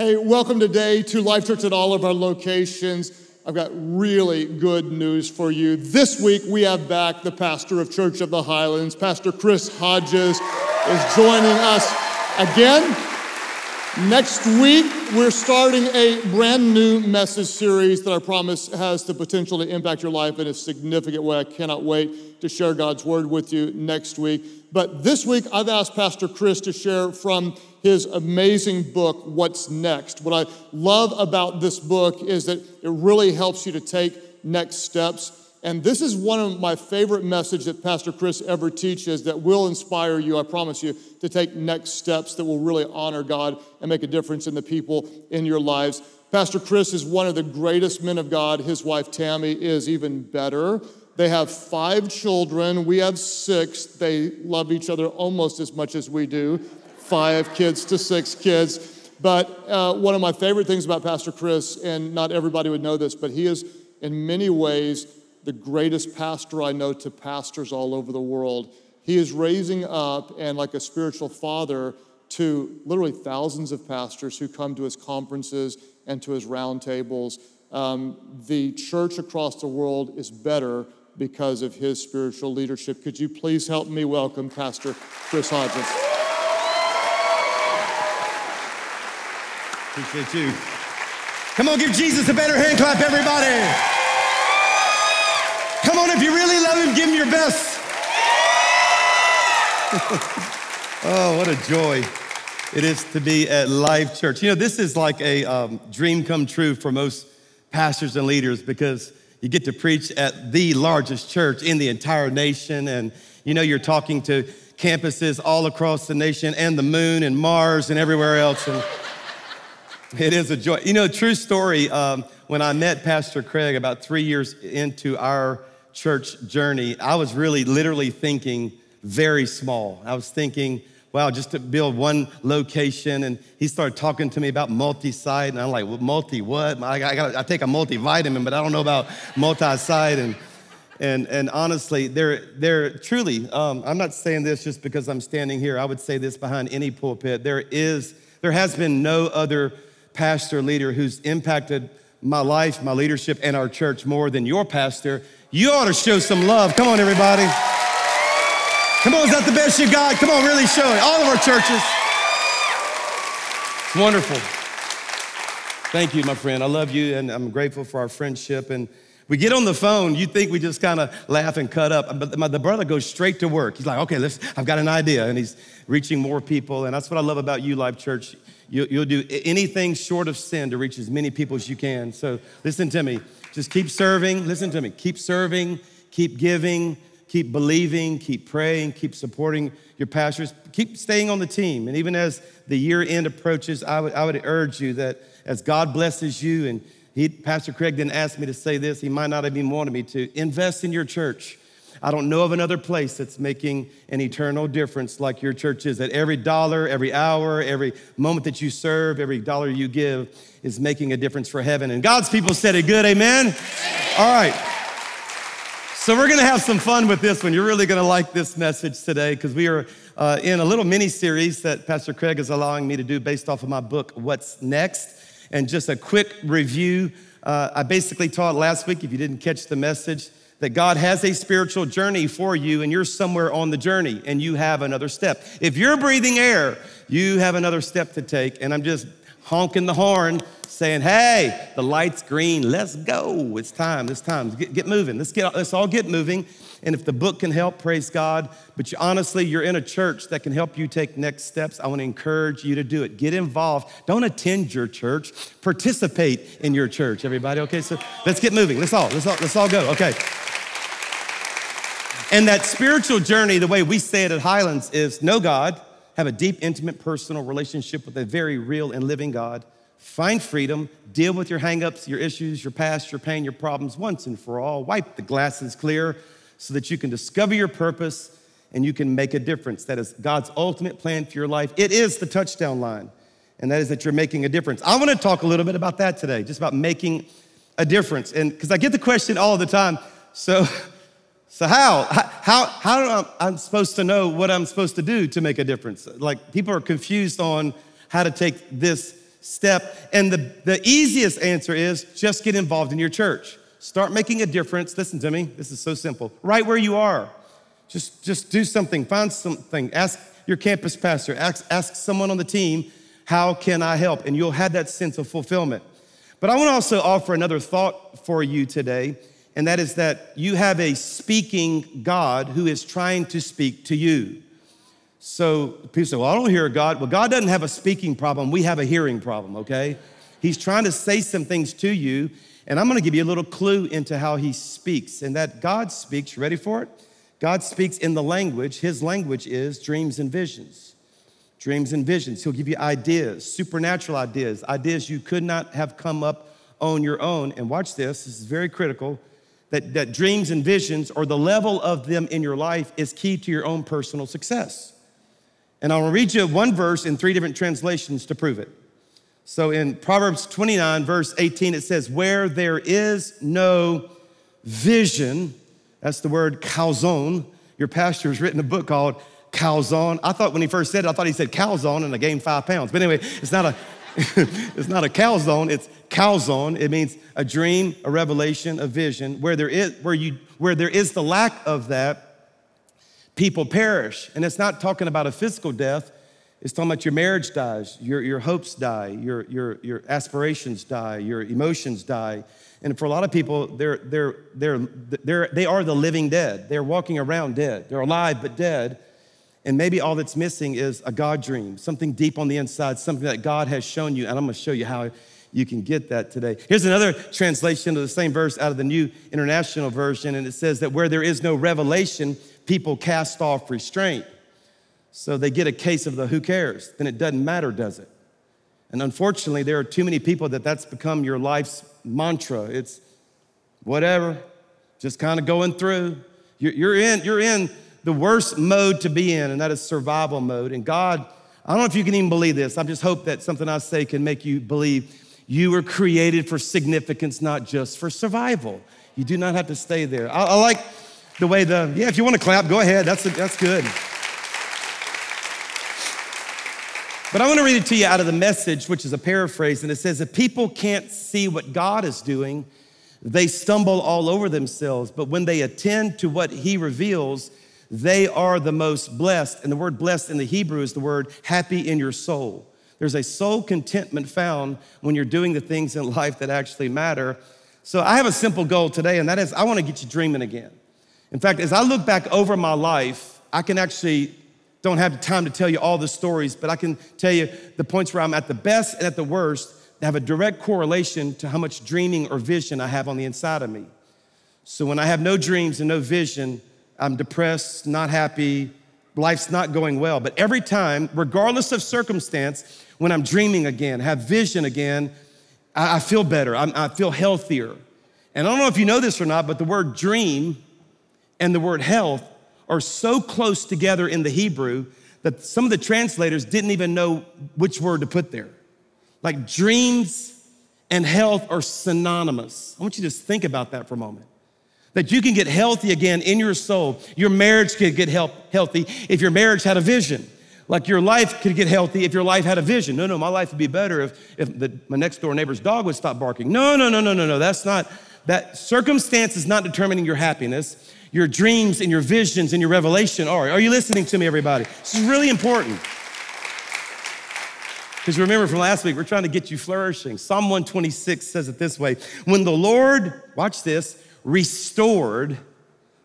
Hey, welcome today to Life Church at all of our locations. I've got really good news for you. This week, we have back the pastor of Church of the Highlands, Pastor Chris Hodges, is joining us again. Next week, we're starting a brand new message series that I promise has the potential to impact your life in a significant way. I cannot wait to share God's word with you next week. But this week, I've asked Pastor Chris to share from his amazing book, What's Next. What I love about this book is that it really helps you to take next steps. And this is one of my favorite messages that Pastor Chris ever teaches that will inspire you, I promise you, to take next steps that will really honor God and make a difference in the people in your lives. Pastor Chris is one of the greatest men of God. His wife Tammy is even better. They have five children. We have six. They love each other almost as much as we do five kids to six kids. But uh, one of my favorite things about Pastor Chris, and not everybody would know this, but he is in many ways the greatest pastor I know to pastors all over the world. He is raising up and like a spiritual father to literally thousands of pastors who come to his conferences and to his roundtables. Um, the church across the world is better because of his spiritual leadership. Could you please help me welcome Pastor Chris Hodges? Appreciate you. Come on, give Jesus a better hand clap, everybody. On, if you really love him, give him your best. oh, what a joy it is to be at Life Church. You know, this is like a um, dream come true for most pastors and leaders because you get to preach at the largest church in the entire nation. And you know, you're talking to campuses all across the nation and the moon and Mars and everywhere else. And it is a joy. You know, true story. Um, when I met Pastor Craig about three years into our church journey, I was really literally thinking very small. I was thinking, wow, just to build one location. And he started talking to me about multi-site. And I'm like, well, multi what? I, got I take a multivitamin, but I don't know about multi-site. And, and, and honestly, they're, they're truly, um, I'm not saying this just because I'm standing here. I would say this behind any pulpit. There is, there has been no other pastor leader who's impacted my life, my leadership, and our church more than your pastor you ought to show some love. Come on, everybody. Come on, is that the best you got? Come on, really show it. All of our churches. It's wonderful. Thank you, my friend. I love you, and I'm grateful for our friendship. And we get on the phone, you think we just kind of laugh and cut up, but the brother goes straight to work. He's like, okay, let's, I've got an idea, and he's reaching more people. And that's what I love about you, Life Church. You, you'll do anything short of sin to reach as many people as you can. So listen to me. Just keep serving. Listen to me. Keep serving, keep giving, keep believing, keep praying, keep supporting your pastors. Keep staying on the team. And even as the year end approaches, I would, I would urge you that as God blesses you, and he, Pastor Craig didn't ask me to say this, he might not have even wanted me to, invest in your church. I don't know of another place that's making an eternal difference like your church is. That every dollar, every hour, every moment that you serve, every dollar you give is making a difference for heaven. And God's people said it good, amen? All right. So we're gonna have some fun with this one. You're really gonna like this message today because we are uh, in a little mini series that Pastor Craig is allowing me to do based off of my book, What's Next? And just a quick review. Uh, I basically taught last week, if you didn't catch the message, that God has a spiritual journey for you and you're somewhere on the journey and you have another step. If you're breathing air, you have another step to take. And I'm just honking the horn saying, hey, the light's green, let's go. It's time, it's time. Get, get moving. Let's, get, let's all get moving. And if the book can help, praise God. But you, honestly, you're in a church that can help you take next steps. I want to encourage you to do it. Get involved. Don't attend your church. Participate in your church. Everybody, okay? So let's get moving. Let's all let's all let's all go. Okay. And that spiritual journey, the way we say it at Highlands, is know God, have a deep, intimate, personal relationship with a very real and living God, find freedom, deal with your hangups, your issues, your past, your pain, your problems once and for all, wipe the glasses clear so that you can discover your purpose and you can make a difference. That is God's ultimate plan for your life. It is the touchdown line, and that is that you're making a difference. I want to talk a little bit about that today, just about making a difference. And because I get the question all the time, so so how? How, how am I supposed to know what I'm supposed to do to make a difference? Like people are confused on how to take this step. And the, the easiest answer is just get involved in your church. Start making a difference. Listen to me, this is so simple. Right where you are. Just, just do something, find something. Ask your campus pastor, ask, ask someone on the team, how can I help? And you'll have that sense of fulfillment. But I want to also offer another thought for you today, and that is that you have a speaking God who is trying to speak to you. So people say, Well, I don't hear God. Well, God doesn't have a speaking problem, we have a hearing problem, okay? He's trying to say some things to you, and I'm gonna give you a little clue into how He speaks, and that God speaks, ready for it? God speaks in the language, His language is dreams and visions. Dreams and visions. He'll give you ideas, supernatural ideas, ideas you could not have come up on your own. And watch this, this is very critical. That, that dreams and visions or the level of them in your life is key to your own personal success. And I'll read you one verse in three different translations to prove it. So in Proverbs 29, verse 18, it says, Where there is no vision, that's the word chazown. Your pastor has written a book called Chazown. I thought when he first said it, I thought he said calzone and I gained five pounds. But anyway, it's not a it's not a calzone, it's chazown. It means a dream, a revelation, a vision. Where there is where you where there is the lack of that, people perish. And it's not talking about a physical death, it's talking about your marriage dies, your, your hopes die, your, your, your aspirations die, your emotions die. And for a lot of people, they're, they're, they're, they're, they are the living dead. They're walking around dead. They're alive but dead. And maybe all that's missing is a God dream, something deep on the inside, something that God has shown you. And I'm gonna show you how you can get that today. Here's another translation of the same verse out of the New International Version, and it says that where there is no revelation, people cast off restraint. So they get a case of the who cares, then it doesn't matter, does it? And unfortunately, there are too many people that that's become your life's mantra. It's whatever, just kind of going through. You're in, you're in the worst mode to be in, and that is survival mode. And God, I don't know if you can even believe this. I just hope that something I say can make you believe you were created for significance, not just for survival. You do not have to stay there. I, I like the way the, yeah, if you want to clap, go ahead. That's, that's good. But I want to read it to you out of the message, which is a paraphrase, and it says, If people can't see what God is doing, they stumble all over themselves. But when they attend to what He reveals, they are the most blessed. And the word blessed in the Hebrew is the word happy in your soul. There's a soul contentment found when you're doing the things in life that actually matter. So I have a simple goal today, and that is I want to get you dreaming again. In fact, as I look back over my life, I can actually don't have time to tell you all the stories, but I can tell you the points where I'm at the best and at the worst that have a direct correlation to how much dreaming or vision I have on the inside of me. So when I have no dreams and no vision, I'm depressed, not happy, life's not going well. But every time, regardless of circumstance, when I'm dreaming again, have vision again, I, feel better, i feel healthier. And I don't know if you know this or not, but the word dream and the word health are so close together in the Hebrew that some of the translators didn't even know which word to put there. Like dreams and health are synonymous. I want you to just think about that for a moment. That you can get healthy again in your soul. Your marriage could get help, healthy if your marriage had a vision. Like your life could get healthy if your life had a vision. No, no, my life would be better if, if the, my next door neighbor's dog would stop barking. No, no, no, no, no, no. That's not, that circumstance is not determining your happiness your dreams and your visions and your revelation are. Are you listening to me, everybody? This is really important. Because remember from last week, we're trying to get you flourishing. Psalm 126 says it this way When the Lord, watch this, restored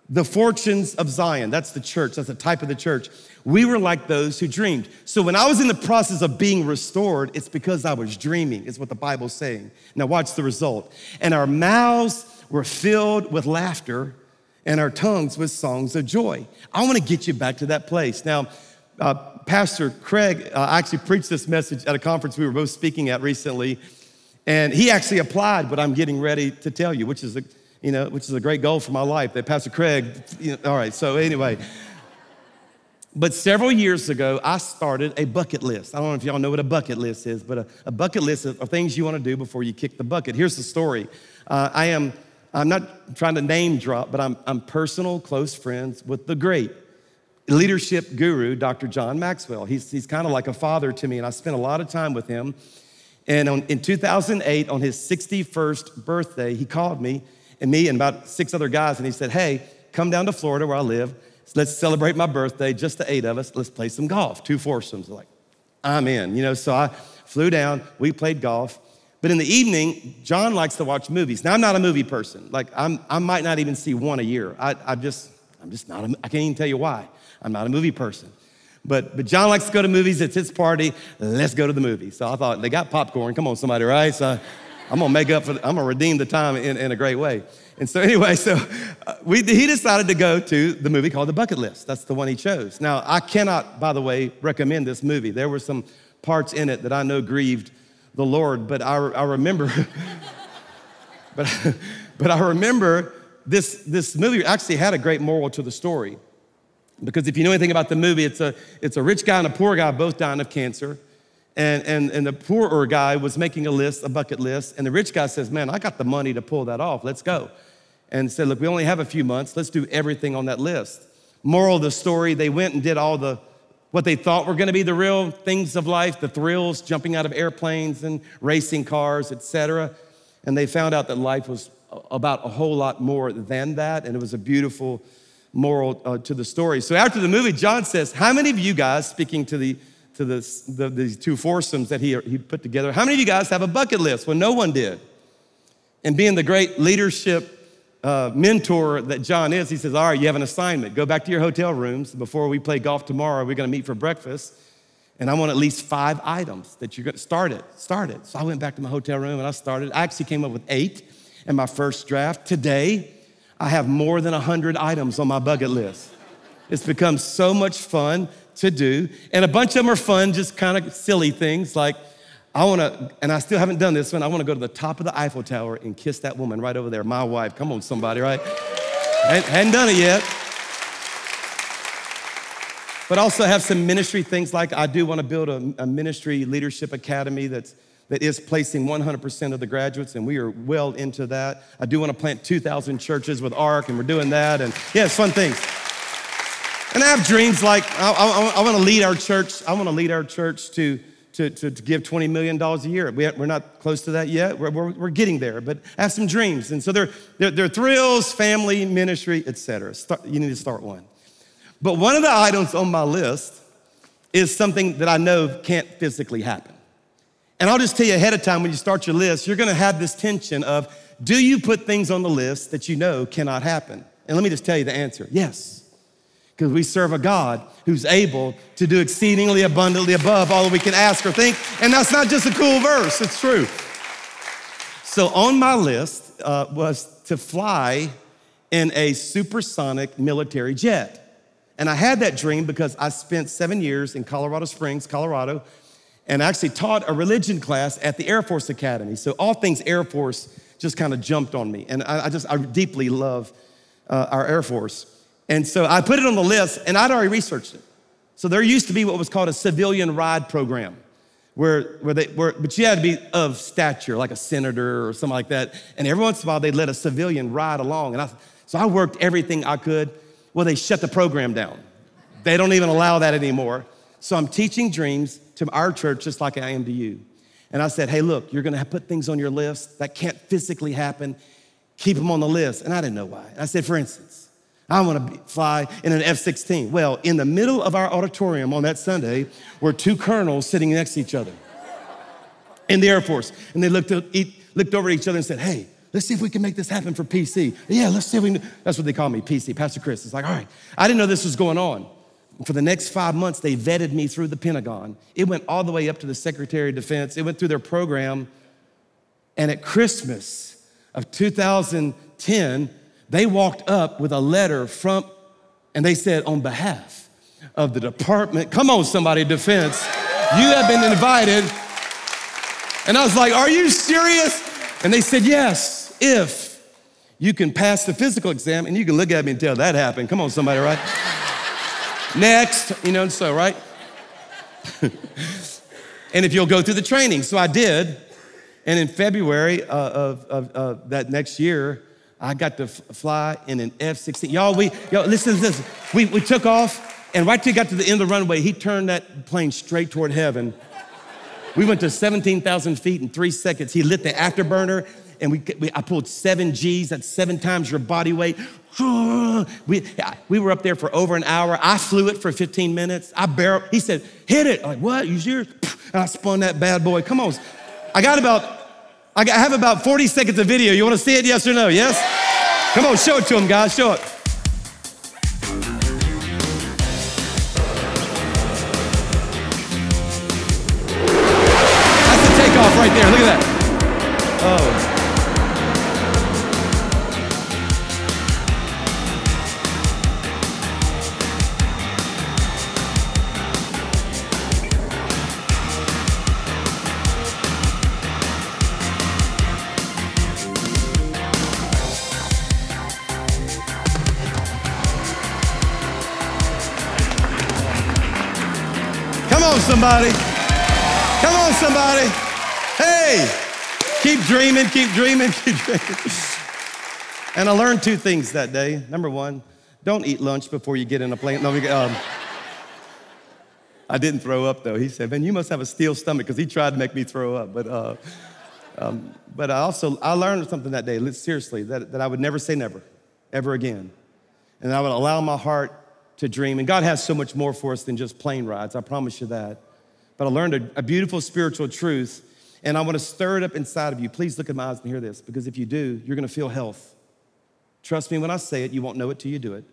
the fortunes of Zion, that's the church, that's the type of the church, we were like those who dreamed. So when I was in the process of being restored, it's because I was dreaming, is what the Bible's saying. Now, watch the result. And our mouths were filled with laughter and our tongues with songs of joy. I want to get you back to that place. Now, uh, Pastor Craig uh, actually preached this message at a conference we were both speaking at recently, and he actually applied what I'm getting ready to tell you, which is a, you know, which is a great goal for my life. That Pastor Craig, you know, all right. So anyway, but several years ago, I started a bucket list. I don't know if y'all know what a bucket list is, but a, a bucket list are things you want to do before you kick the bucket. Here's the story. Uh, I am I'm not trying to name drop, but I'm, I'm personal, close friends with the great leadership guru, Dr. John Maxwell. He's, he's kind of like a father to me, and I spent a lot of time with him. And on, in 2008, on his 61st birthday, he called me and me and about six other guys, and he said, Hey, come down to Florida where I live. Let's celebrate my birthday, just the eight of us. Let's play some golf, two foursomes. Like, I'm in, you know. So I flew down, we played golf. But in the evening, John likes to watch movies. Now, I'm not a movie person. Like, I'm, I might not even see one a year. I, I just, I'm just not, a, I can't even tell you why. I'm not a movie person. But, but John likes to go to movies. It's his party. Let's go to the movies. So I thought, they got popcorn. Come on, somebody, right? So I'm gonna make up for, I'm gonna redeem the time in, in a great way. And so, anyway, so uh, we, he decided to go to the movie called The Bucket List. That's the one he chose. Now, I cannot, by the way, recommend this movie. There were some parts in it that I know grieved the Lord, but I, I remember, but, but I remember this, this movie actually had a great moral to the story. Because if you know anything about the movie, it's a, it's a rich guy and a poor guy both dying of cancer. And, and, and the poorer guy was making a list, a bucket list. And the rich guy says, Man, I got the money to pull that off. Let's go. And said, Look, we only have a few months. Let's do everything on that list. Moral of the story, they went and did all the what they thought were going to be the real things of life, the thrills, jumping out of airplanes and racing cars, etc. And they found out that life was about a whole lot more than that, and it was a beautiful moral uh, to the story. So after the movie, John says, "How many of you guys, speaking to the to the, the, these two foursomes that he, he put together, how many of you guys have a bucket list?" Well, no one did. And being the great leadership uh, mentor that John is, he says, All right, you have an assignment. Go back to your hotel rooms. Before we play golf tomorrow, we're going to meet for breakfast. And I want at least five items that you're going to start it. Start it. So I went back to my hotel room and I started. I actually came up with eight in my first draft. Today, I have more than 100 items on my bucket list. It's become so much fun to do. And a bunch of them are fun, just kind of silly things like, I wanna, and I still haven't done this one, I wanna go to the top of the Eiffel Tower and kiss that woman right over there, my wife. Come on, somebody, right? hadn't done it yet. But also have some ministry things like I do wanna build a, a ministry leadership academy that's that is placing 100% of the graduates, and we are well into that. I do want to plant 2,000 churches with ARC, and we're doing that. And yeah, it's fun things. And I have dreams like I, I, I want to lead our church. I want to lead our church to to, to, to give $20 million a year. We, are not close to that yet. We're, we're, we're, getting there, but have some dreams. And so they're, they're, they're thrills, family, ministry, etc. You need to start one. But one of the items on my list is something that I know can't physically happen. And I'll just tell you ahead of time when you start your list, you're gonna have this tension of do you put things on the list that you know cannot happen? And let me just tell you the answer yes because we serve a God who's able to do exceedingly abundantly above all we can ask or think. And that's not just a cool verse, it's true. So on my list uh, was to fly in a supersonic military jet. And I had that dream because I spent seven years in Colorado Springs, Colorado, and actually taught a religion class at the Air Force Academy. So all things Air Force just kind of jumped on me. And I, I just, I deeply love uh, our Air Force. And so I put it on the list and I'd already researched it. So there used to be what was called a civilian ride program. Where, where they were, but you had to be of stature, like a senator or something like that. And every once in a while, they'd let a civilian ride along. And I, so I worked everything I could. Well, they shut the program down. They don't even allow that anymore. So I'm teaching dreams to our church just like I am to you. And I said, hey, look, you're gonna put things on your list that can't physically happen. Keep them on the list. And I didn't know why. I said, for instance, I want to fly in an F 16. Well, in the middle of our auditorium on that Sunday were two colonels sitting next to each other in the Air Force. And they looked, looked over at each other and said, Hey, let's see if we can make this happen for PC. Yeah, let's see if we can. That's what they call me, PC, Pastor Chris. It's like, all right, I didn't know this was going on. For the next five months, they vetted me through the Pentagon. It went all the way up to the Secretary of Defense, it went through their program. And at Christmas of 2010, they walked up with a letter from, and they said, on behalf of the Department, come on, somebody, Defense, you have been invited. And I was like, Are you serious? And they said, Yes, if you can pass the physical exam, and you can look at me and tell that happened. Come on, somebody, right? Next, you know, and so, right? and if you'll go through the training. So I did. And in February uh, of, of uh, that next year, I got to f- fly in an F-16. Y'all, we, y'all, listen this. We, we took off, and right till we got to the end of the runway, he turned that plane straight toward heaven. We went to 17,000 feet in three seconds. He lit the afterburner and we, we, I pulled seven G's, that's seven times your body weight. We, we were up there for over an hour. I flew it for 15 minutes. I barrel, he said, hit it. I'm like, what, you serious? And I spun that bad boy. Come on. I got about, I have about 40 seconds of video. You wanna see it, yes or no, yes? Come on, show it to them, guys, show it. Somebody. Come on, somebody. Hey, keep dreaming, keep dreaming, keep dreaming. And I learned two things that day. Number one, don't eat lunch before you get in a plane. No, um, I didn't throw up though. He said, "Man, you must have a steel stomach," because he tried to make me throw up. But, uh, um, but I also I learned something that day. Seriously, that, that I would never say never, ever again, and I would allow my heart to dream. And God has so much more for us than just plane rides, I promise you that. But I learned a, a beautiful spiritual truth, and I want to stir it up inside of you. Please look at my eyes and hear this, because if you do, you're going to feel health. Trust me when I say it, you won't know it till you do it.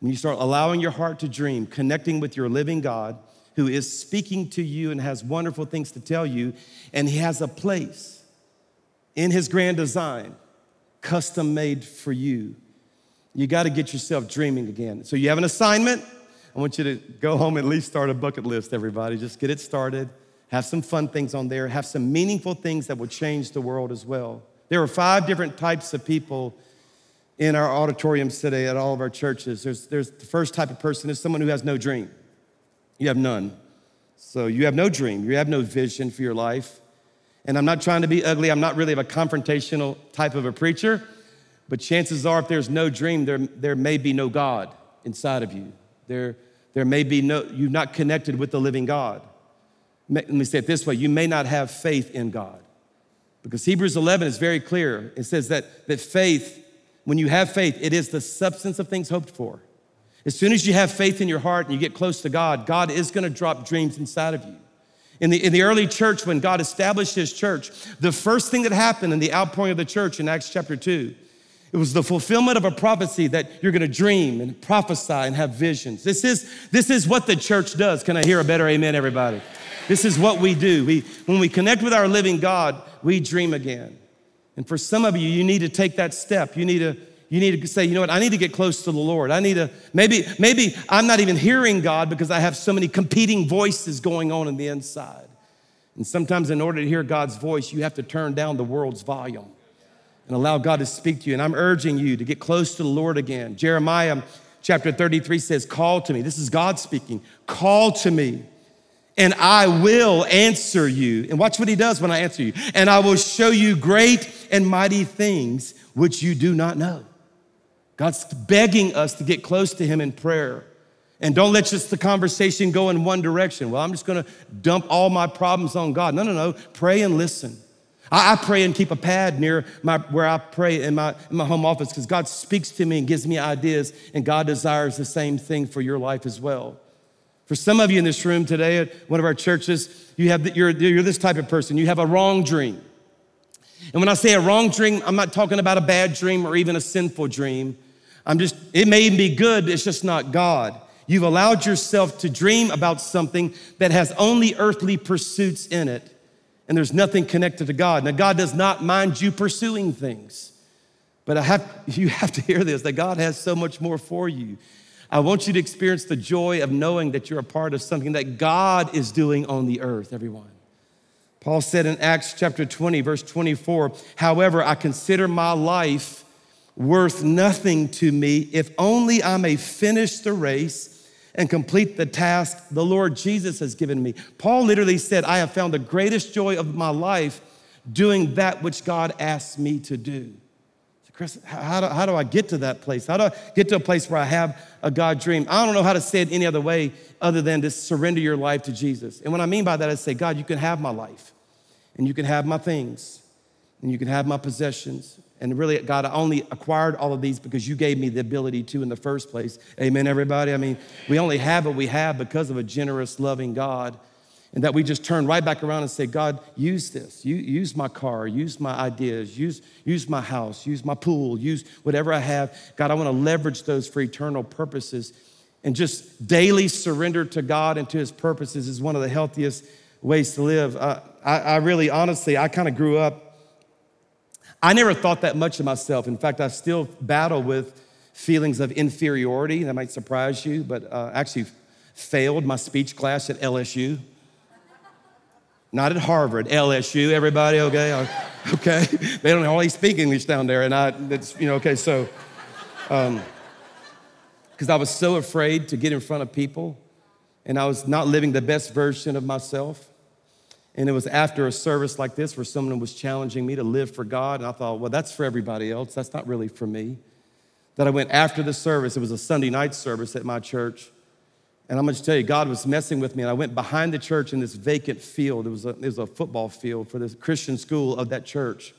When you start allowing your heart to dream, connecting with your living God who is speaking to you and has wonderful things to tell you, and He has a place in His grand design, custom made for you you got to get yourself dreaming again. So you have an assignment. I want you to go home and at least start a bucket list, everybody. Just get it started. Have some fun things on there. Have some meaningful things that will change the world as well. There are five different types of people in our auditoriums today at all of our churches. There's, there's the first type of person is someone who has no dream. You have none. So you have no dream. You have no vision for your life. And I'm not trying to be ugly. I'm not really a confrontational type of a preacher. But chances are, if there's no dream, there, there may be no God inside of you. There, there may be no, you're not connected with the living God. Let me say it this way you may not have faith in God. Because Hebrews 11 is very clear. It says that, that faith, when you have faith, it is the substance of things hoped for. As soon as you have faith in your heart and you get close to God, God is gonna drop dreams inside of you. In the, in the early church, when God established his church, the first thing that happened in the outpouring of the church in Acts chapter 2 it was the fulfillment of a prophecy that you're gonna dream and prophesy and have visions. This is, this is what the church does. Can I hear a better amen, everybody? This is what we do. We, when we connect with our living God, we dream again. And for some of you, you need to take that step. You need to, you need to say, you know what, I need to get close to the Lord. I need to, maybe, maybe I'm not even hearing God because I have so many competing voices going on in the inside. And sometimes, in order to hear God's voice, you have to turn down the world's volume and allow God to speak to you. And I'm urging you to get close to the Lord again. Jeremiah chapter 33 says, Call to me. This is God speaking. Call to me, and I will answer you. And watch what he does when I answer you. And I will show you great and mighty things which you do not know. God's begging us to get close to him in prayer. And don't let just the conversation go in one direction. Well, I'm just gonna dump all my problems on God. No, no, no. Pray and listen. I, I pray and keep a pad near my, where I pray in my, in my home office because God speaks to me and gives me ideas, and God desires the same thing for your life as well. For some of you in this room today at one of our churches, you have, you're, you're this type of person. You have a wrong dream. And when I say a wrong dream, I'm not talking about a bad dream or even a sinful dream. I'm just, it may even be good, it's just not God. You've allowed yourself to dream about something that has only earthly pursuits in it and there's nothing connected to God. Now, God does not mind you pursuing things, but I have, you have to hear this that God has so much more for you. I want you to experience the joy of knowing that you're a part of something that God is doing on the earth, everyone. Paul said in Acts chapter 20, verse 24, however, I consider my life worth nothing to me if only I may finish the race and complete the task the Lord Jesus has given me. Paul literally said, I have found the greatest joy of my life doing that which God asked me to do. So Chris, how do, how do I get to that place? How do I get to a place where I have a God dream? I don't know how to say it any other way other than to surrender your life to Jesus. And what I mean by that is say, God, you can have my life, and you can have my things, and you can have my possessions. And really, God, I only acquired all of these because you gave me the ability to in the first place. Amen, everybody? I mean, we only have what we have because of a generous, loving God and that we just turn right back around and say, God, use this. Use my car, use my ideas, use, use my house, use my pool, use whatever I have. God, I want to leverage those for eternal purposes. And just daily surrender to God and to his purposes is one of the healthiest ways to live. Uh, I, I really, honestly, I kind of grew up. I never thought that much of myself. In fact, I still battle with feelings of inferiority. That might surprise you, but uh, actually failed my speech class at LSU. Not at Harvard, LSU, everybody, okay? Okay. They don't always speak English down there, and I, it's, you know, okay, so, um, because I was so afraid to get in front of people, and I was not living the best version of myself. And it was after a service like this where someone was challenging me to live for God, and I thought, well, that's for everybody else. That's not really for me. That I went after the service. It was a Sunday night service at my church. And I'm gonna tell you, God was messing with me. And I went behind the church in this vacant field. It was a, it was a football field for the Christian school of that church.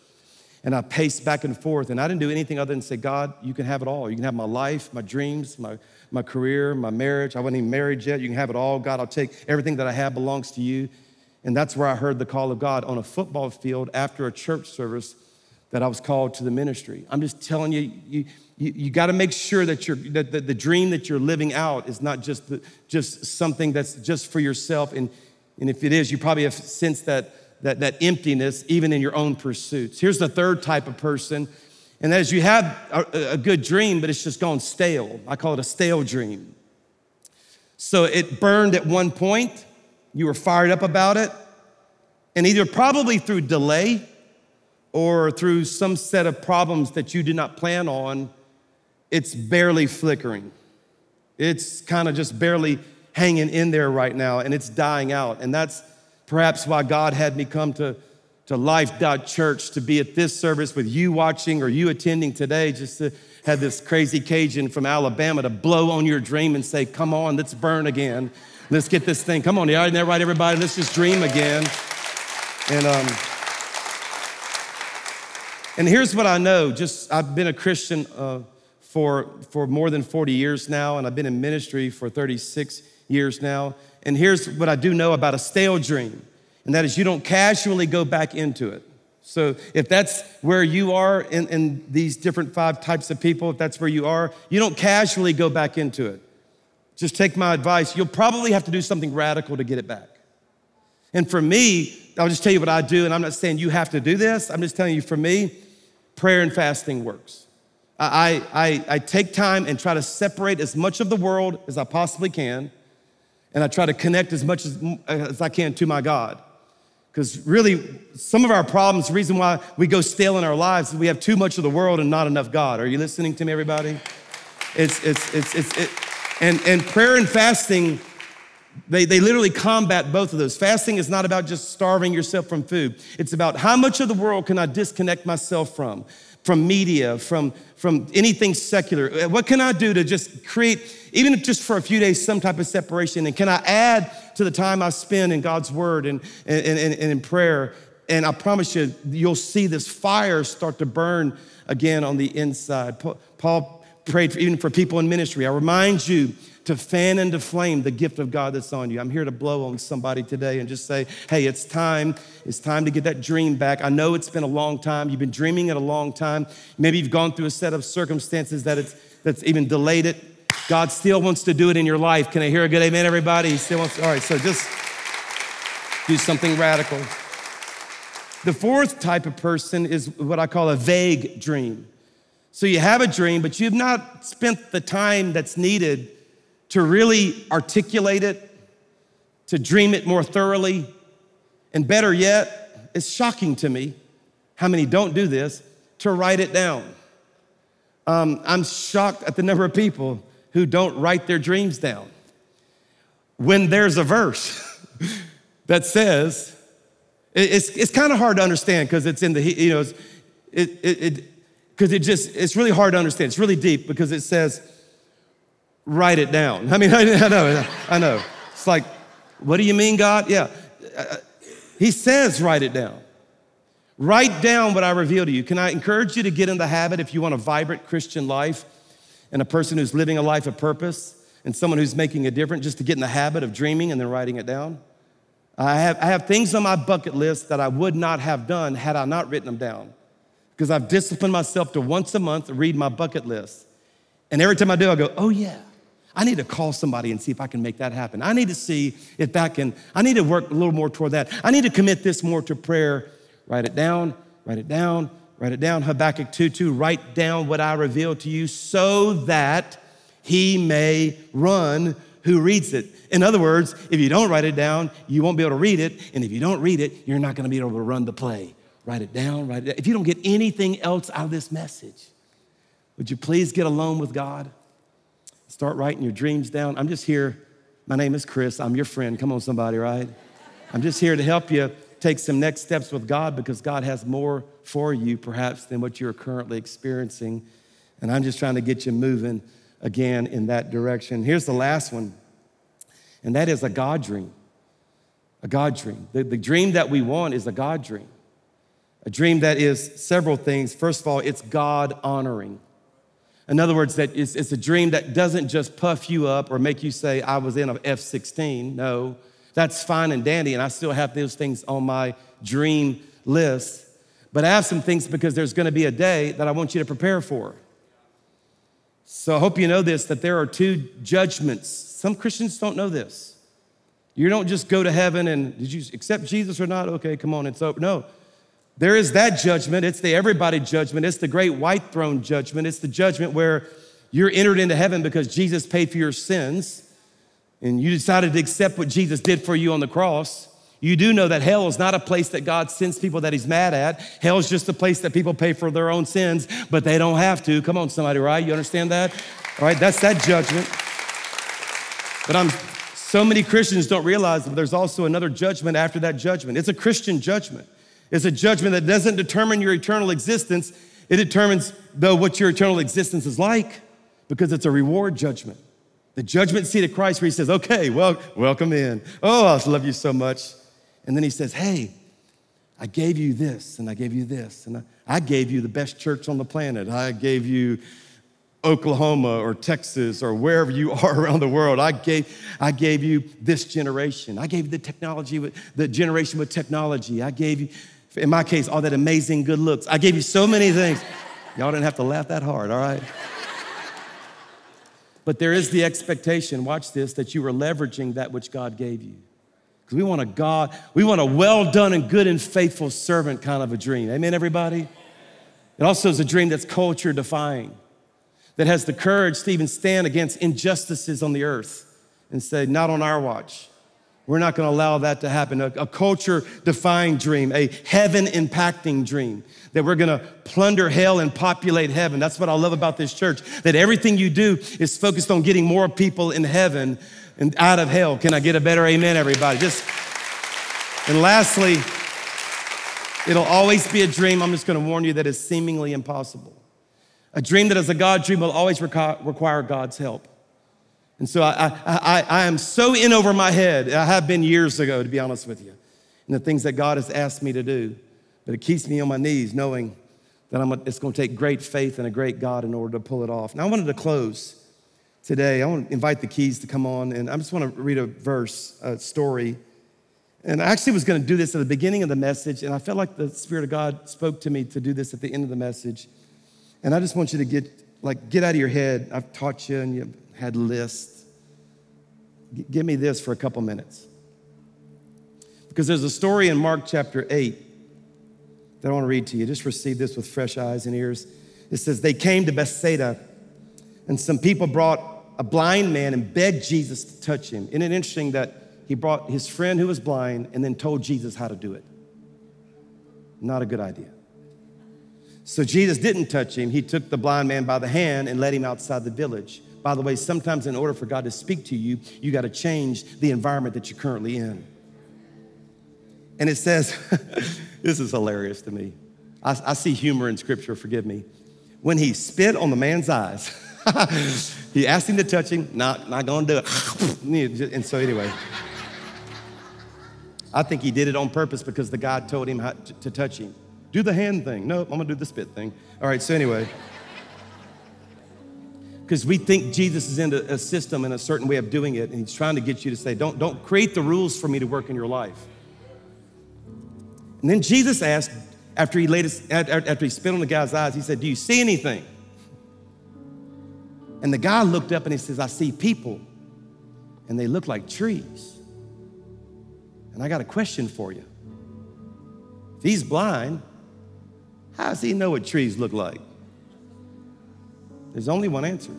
And I paced back and forth. And I didn't do anything other than say, God, you can have it all. You can have my life, my dreams, my, my career, my marriage. I wasn't even married yet. You can have it all. God, I'll take everything that I have belongs to you. And that's where I heard the call of God on a football field after a church service that I was called to the ministry. I'm just telling you, you you, you got to make sure that, you're, that the, the, dream that you're living out is not just, the, just something that's just for yourself. And, and if it is, you probably have sensed that, that, that emptiness even in your own pursuits. Here's the third type of person, and that is you have a, a good dream, but it's just gone stale. I call it a stale dream. So it burned at one point, you were fired up about it, and either probably through delay or through some set of problems that you did not plan on, it's barely flickering. It's kind of just barely hanging in there right now and it's dying out. And that's perhaps why God had me come to, to Life Church to be at this service with you watching or you attending today, just to have this crazy Cajun from Alabama to blow on your dream and say, Come on, let's burn again. Let's get this thing. Come on, isn't that right, everybody? Let's just dream again. And, um, and here's what I know just I've been a Christian. Uh, for, for more than 40 years now, and I've been in ministry for 36 years now. And here's what I do know about a stale dream, and that is you don't casually go back into it. So if that's where you are in, in these different five types of people, if that's where you are, you don't casually go back into it. Just take my advice. You'll probably have to do something radical to get it back. And for me, I'll just tell you what I do, and I'm not saying you have to do this. I'm just telling you, for me, prayer and fasting works. I, I, I take time and try to separate as much of the world as I possibly can, and I try to connect as much as, as I can to my God. Because really, some of our problems, the reason why we go stale in our lives is we have too much of the world and not enough God. Are you listening to me, everybody? It's, it's, it's, it's, it, and, and prayer and fasting, they, they literally combat both of those. Fasting is not about just starving yourself from food. It's about how much of the world can I disconnect myself from? from media, from, from anything secular? Uh, what can I do to just create, even if just for a few days, some type of separation? And can I add to the time I spend in God's word and, and, and, and in prayer? And I promise you, you'll see this fire start to burn again on the inside. Paul prayed for, even for people in ministry. I remind you to fan and to flame the gift of God that's on you. I'm here to blow on somebody today and just say, hey, it's time. It's time to get that dream back. I know it's been a long time. You've been dreaming it a long time. Maybe you've gone through a set of circumstances that it's, that's even delayed it. God still wants to do it in your life. Can I hear a good amen, everybody? He still wants, to, all right, so just do something radical. The fourth type of person is what I call a vague dream. So you have a dream, but you've not spent the time that's needed to really articulate it, to dream it more thoroughly. And better yet, it's shocking to me how many don't do this, to write it down. Um, I'm shocked at the number of people who don't write their dreams down. When there's a verse that says, it's, it's kind of hard to understand because it's in the, you know, it, it, it, because it just, it's really hard to understand. It's really deep because it says, write it down. I mean, I, I know, I know. It's like, what do you mean, God? Yeah. Uh, he says, write it down. Write down what I reveal to you. Can I encourage you to get in the habit if you want a vibrant Christian life and a person who's living a life of purpose and someone who's making a difference, just to get in the habit of dreaming and then writing it down? I have, I have things on my bucket list that I would not have done had I not written them down because I've disciplined myself to once a month read my bucket list. And every time I do, I go, oh yeah, I need to call somebody and see if I can make that happen. I need to see if that can, I need to work a little more toward that. I need to commit this more to prayer. Write it down, write it down, write it down. Habakkuk 2 2, write down what I reveal to you so that he may run who reads it. In other words, if you don't write it down, you won't be able to read it. And if you don't read it, you're not going to be able to run the play. Write it down, write it down. If you don't get anything else out of this message, would you please get alone with God? Start writing your dreams down. I'm just here. My name is Chris. I'm your friend. Come on, somebody, right? I'm just here to help you take some next steps with God because God has more for you, perhaps, than what you're currently experiencing. And I'm just trying to get you moving again in that direction. Here's the last one, and that is a God dream. A God dream. The, the dream that we want is a God dream. A dream that is several things. First of all, it's God honoring. In other words, that it's, it's a dream that doesn't just puff you up or make you say, I was in an F 16. No, that's fine and dandy, and I still have those things on my dream list. But I have some things because there's gonna be a day that I want you to prepare for. So I hope you know this that there are two judgments. Some Christians don't know this. You don't just go to heaven and did you accept Jesus or not? Okay, come on, it's open. No. There is that judgment. It's the everybody judgment. It's the great white throne judgment. It's the judgment where you're entered into heaven because Jesus paid for your sins and you decided to accept what Jesus did for you on the cross. You do know that hell is not a place that God sends people that He's mad at. Hell is just a place that people pay for their own sins, but they don't have to. Come on, somebody, right? You understand that? All right, that's that judgment. But I'm so many Christians don't realize that there's also another judgment after that judgment. It's a Christian judgment. It's a judgment that doesn't determine your eternal existence. It determines, though, what your eternal existence is like, because it's a reward judgment. The judgment seat of Christ, where He says, Okay, well, welcome in. Oh, I love you so much. And then he says, Hey, I gave you this and I gave you this, and I gave you the best church on the planet. I gave you Oklahoma or Texas or wherever you are around the world. I gave, I gave you this generation. I gave you the technology, with, the generation with technology. I gave you, in my case, all that amazing good looks. I gave you so many things. Y'all didn't have to laugh that hard, all right? But there is the expectation, watch this, that you were leveraging that which God gave you. Because we want a God, we want a well done and good and faithful servant kind of a dream. Amen, everybody? It also is a dream that's culture defying, that has the courage to even stand against injustices on the earth and say, not on our watch. We're not going to allow that to happen. A, a culture defying dream, a heaven impacting dream, that we're going to plunder hell and populate heaven. That's what I love about this church, that everything you do is focused on getting more people in heaven and out of hell. Can I get a better amen, everybody? Just and lastly, it'll always be a dream. I'm just going to warn you that is seemingly impossible. A dream that is a God dream will always require God's help. And so I, I, I, am so in over my head. I have been years ago, to be honest with you, and the things that God has asked me to do. But it keeps me on my knees knowing that I'm a, it's going to take great faith and a great God in order to pull it off. Now, I wanted to close today. I want to invite the keys to come on, and I just want to read a verse, a story. And I actually was going to do this at the beginning of the message, and I felt like the Spirit of God spoke to me to do this at the end of the message. And I just want you to get like get out of your head. I've taught you, and you had lists. G- give me this for a couple minutes, because there's a story in Mark chapter eight that I want to read to you. Just receive this with fresh eyes and ears. It says they came to Bethsaida, and some people brought a blind man and begged Jesus to touch him. Isn't it interesting that he brought his friend who was blind and then told Jesus how to do it? Not a good idea. So Jesus didn't touch him. He took the blind man by the hand and led him outside the village. By the way, sometimes in order for God to speak to you, you got to change the environment that you're currently in. And it says, this is hilarious to me. I, I see humor in scripture, forgive me. when he spit on the man's eyes. he asked him to touch him, not, not gonna do it. and so, anyway, I think he did it on purpose because the guy told him to, to touch him. Do the hand thing. No, I'm gonna do the spit thing. All right, so anyway. Because we think Jesus is in a system and a certain way of doing it, and he's trying to get you to say, don't, don't create the rules for me to work in your life. And then Jesus asked, after he laid his, after he spit on the guy's eyes, he said, Do you see anything? And the guy looked up and he says, I see people, and they look like trees. And I got a question for you. If he's blind, how does he know what trees look like? There's only one answer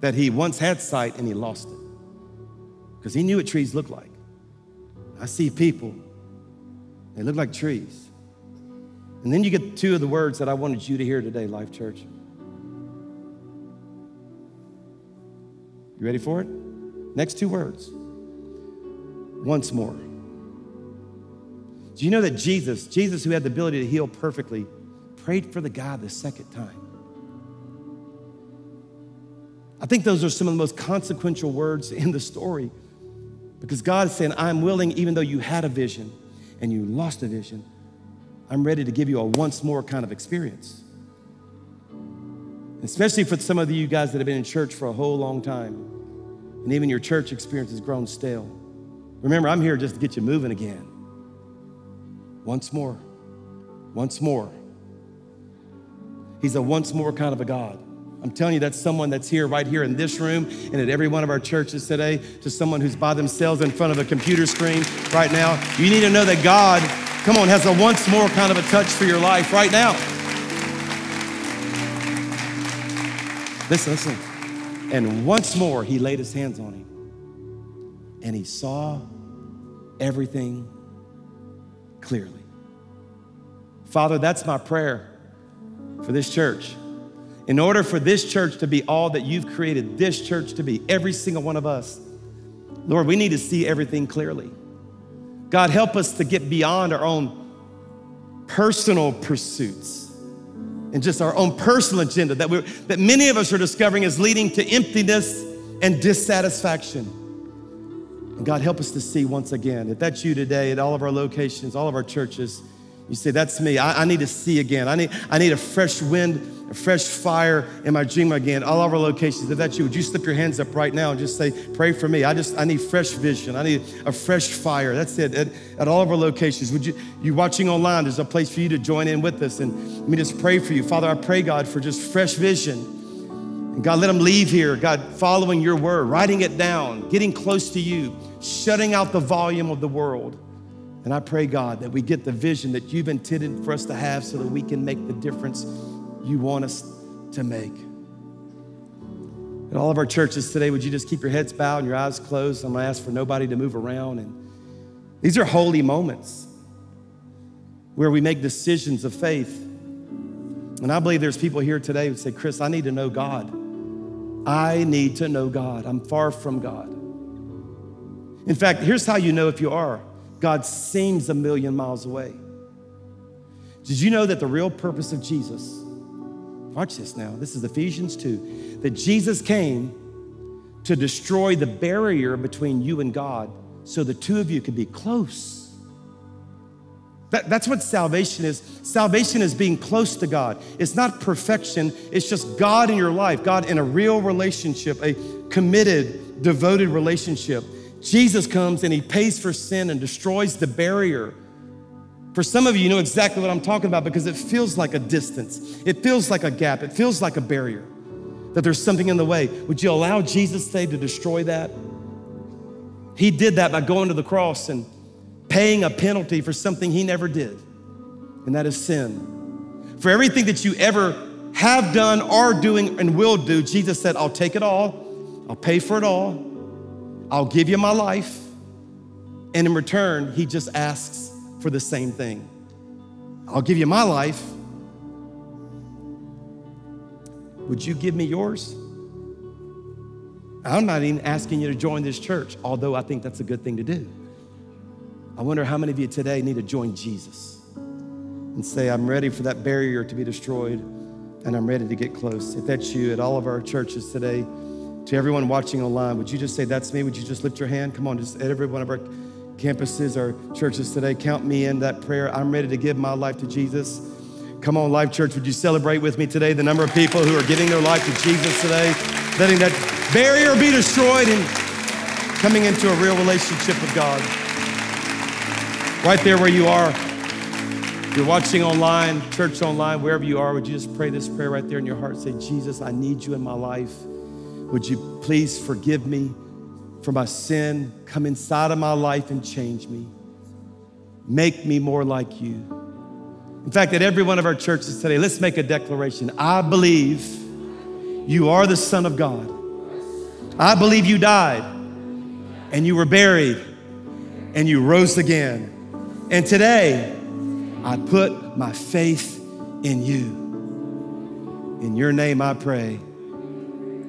that he once had sight and he lost it because he knew what trees look like. I see people, they look like trees. And then you get two of the words that I wanted you to hear today, Life Church. You ready for it? Next two words. Once more. Do you know that Jesus, Jesus who had the ability to heal perfectly, prayed for the guy the second time? I think those are some of the most consequential words in the story because God is saying, I'm willing, even though you had a vision and you lost a vision, I'm ready to give you a once more kind of experience. Especially for some of you guys that have been in church for a whole long time, and even your church experience has grown stale. Remember, I'm here just to get you moving again. Once more, once more. He's a once more kind of a God. I'm telling you, that's someone that's here, right here in this room, and at every one of our churches today, to someone who's by themselves in front of a computer screen right now. You need to know that God, come on, has a once more kind of a touch for your life right now. Listen, listen. And once more, he laid his hands on him, and he saw everything clearly. Father, that's my prayer for this church. In order for this church to be all that you've created this church to be, every single one of us, Lord, we need to see everything clearly. God, help us to get beyond our own personal pursuits and just our own personal agenda that, we that many of us are discovering is leading to emptiness and dissatisfaction. And God, help us to see once again. If that's you today at all of our locations, all of our churches, you say, That's me. I, I need to see again. I need, I need a fresh wind a fresh fire in my dream again, all of our locations. If that's you, would you slip your hands up right now and just say, pray for me? I just, I need fresh vision. I need a fresh fire. That's it. At, at all of our locations, would you, you watching online, there's a place for you to join in with us. And let me just pray for you. Father, I pray, God, for just fresh vision. And God, let them leave here, God, following your word, writing it down, getting close to you, shutting out the volume of the world. And I pray, God, that we get the vision that you've intended for us to have so that we can make the difference you want us to make. At all of our churches today, would you just keep your heads bowed and your eyes closed? I'm gonna ask for nobody to move around. And these are holy moments where we make decisions of faith. And I believe there's people here today who say, Chris, I need to know God. I need to know God. I'm far from God. In fact, here's how you know if you are God seems a million miles away. Did you know that the real purpose of Jesus Watch this now. This is Ephesians 2. That Jesus came to destroy the barrier between you and God so the two of you could be close. That, that's what salvation is. Salvation is being close to God. It's not perfection, it's just God in your life, God in a real relationship, a committed, devoted relationship. Jesus comes and he pays for sin and destroys the barrier for some of you, you know exactly what I'm talking about because it feels like a distance. It feels like a gap. It feels like a barrier, that there's something in the way. Would you allow Jesus today to destroy that? He did that by going to the cross and paying a penalty for something he never did, and that is sin. For everything that you ever have done, are doing, and will do, Jesus said, I'll take it all, I'll pay for it all, I'll give you my life. And in return, he just asks for the same thing. I'll give you my life. Would you give me yours? I'm not even asking you to join this church, although I think that's a good thing to do. I wonder how many of you today need to join Jesus. and say, I'm ready for that barrier to be destroyed and I'm ready to get close. If that's you at all of our churches today, to everyone watching online, would you just say, That's me? Would you just lift your hand? Come on, just at every one of our campuses, our churches today, count me in that prayer. I'm ready to give my life to Jesus. Come on, Life Church, would you celebrate with me today the number of people who are giving their life to Jesus today, letting that barrier be destroyed and coming into a real relationship with God? Right there where you are, you're watching online, church online, wherever you are, would you just pray this prayer right there in your heart? Say, Jesus, I need you in my life. Would you please forgive me for my sin? Come inside of my life and change me. Make me more like you. In fact, at every one of our churches today, let's make a declaration. I believe you are the Son of God. I believe you died and you were buried and you rose again. And today, I put my faith in you. In your name I pray.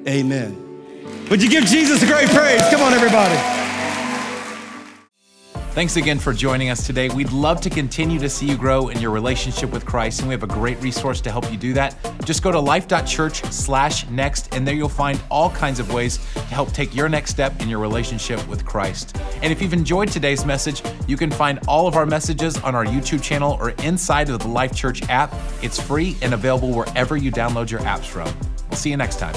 Amen. Would you give Jesus a great praise? Come on, everybody. Thanks again for joining us today. We'd love to continue to see you grow in your relationship with Christ, and we have a great resource to help you do that. Just go to life.church slash next, and there you'll find all kinds of ways to help take your next step in your relationship with Christ. And if you've enjoyed today's message, you can find all of our messages on our YouTube channel or inside of the Life Church app. It's free and available wherever you download your apps from. We'll see you next time.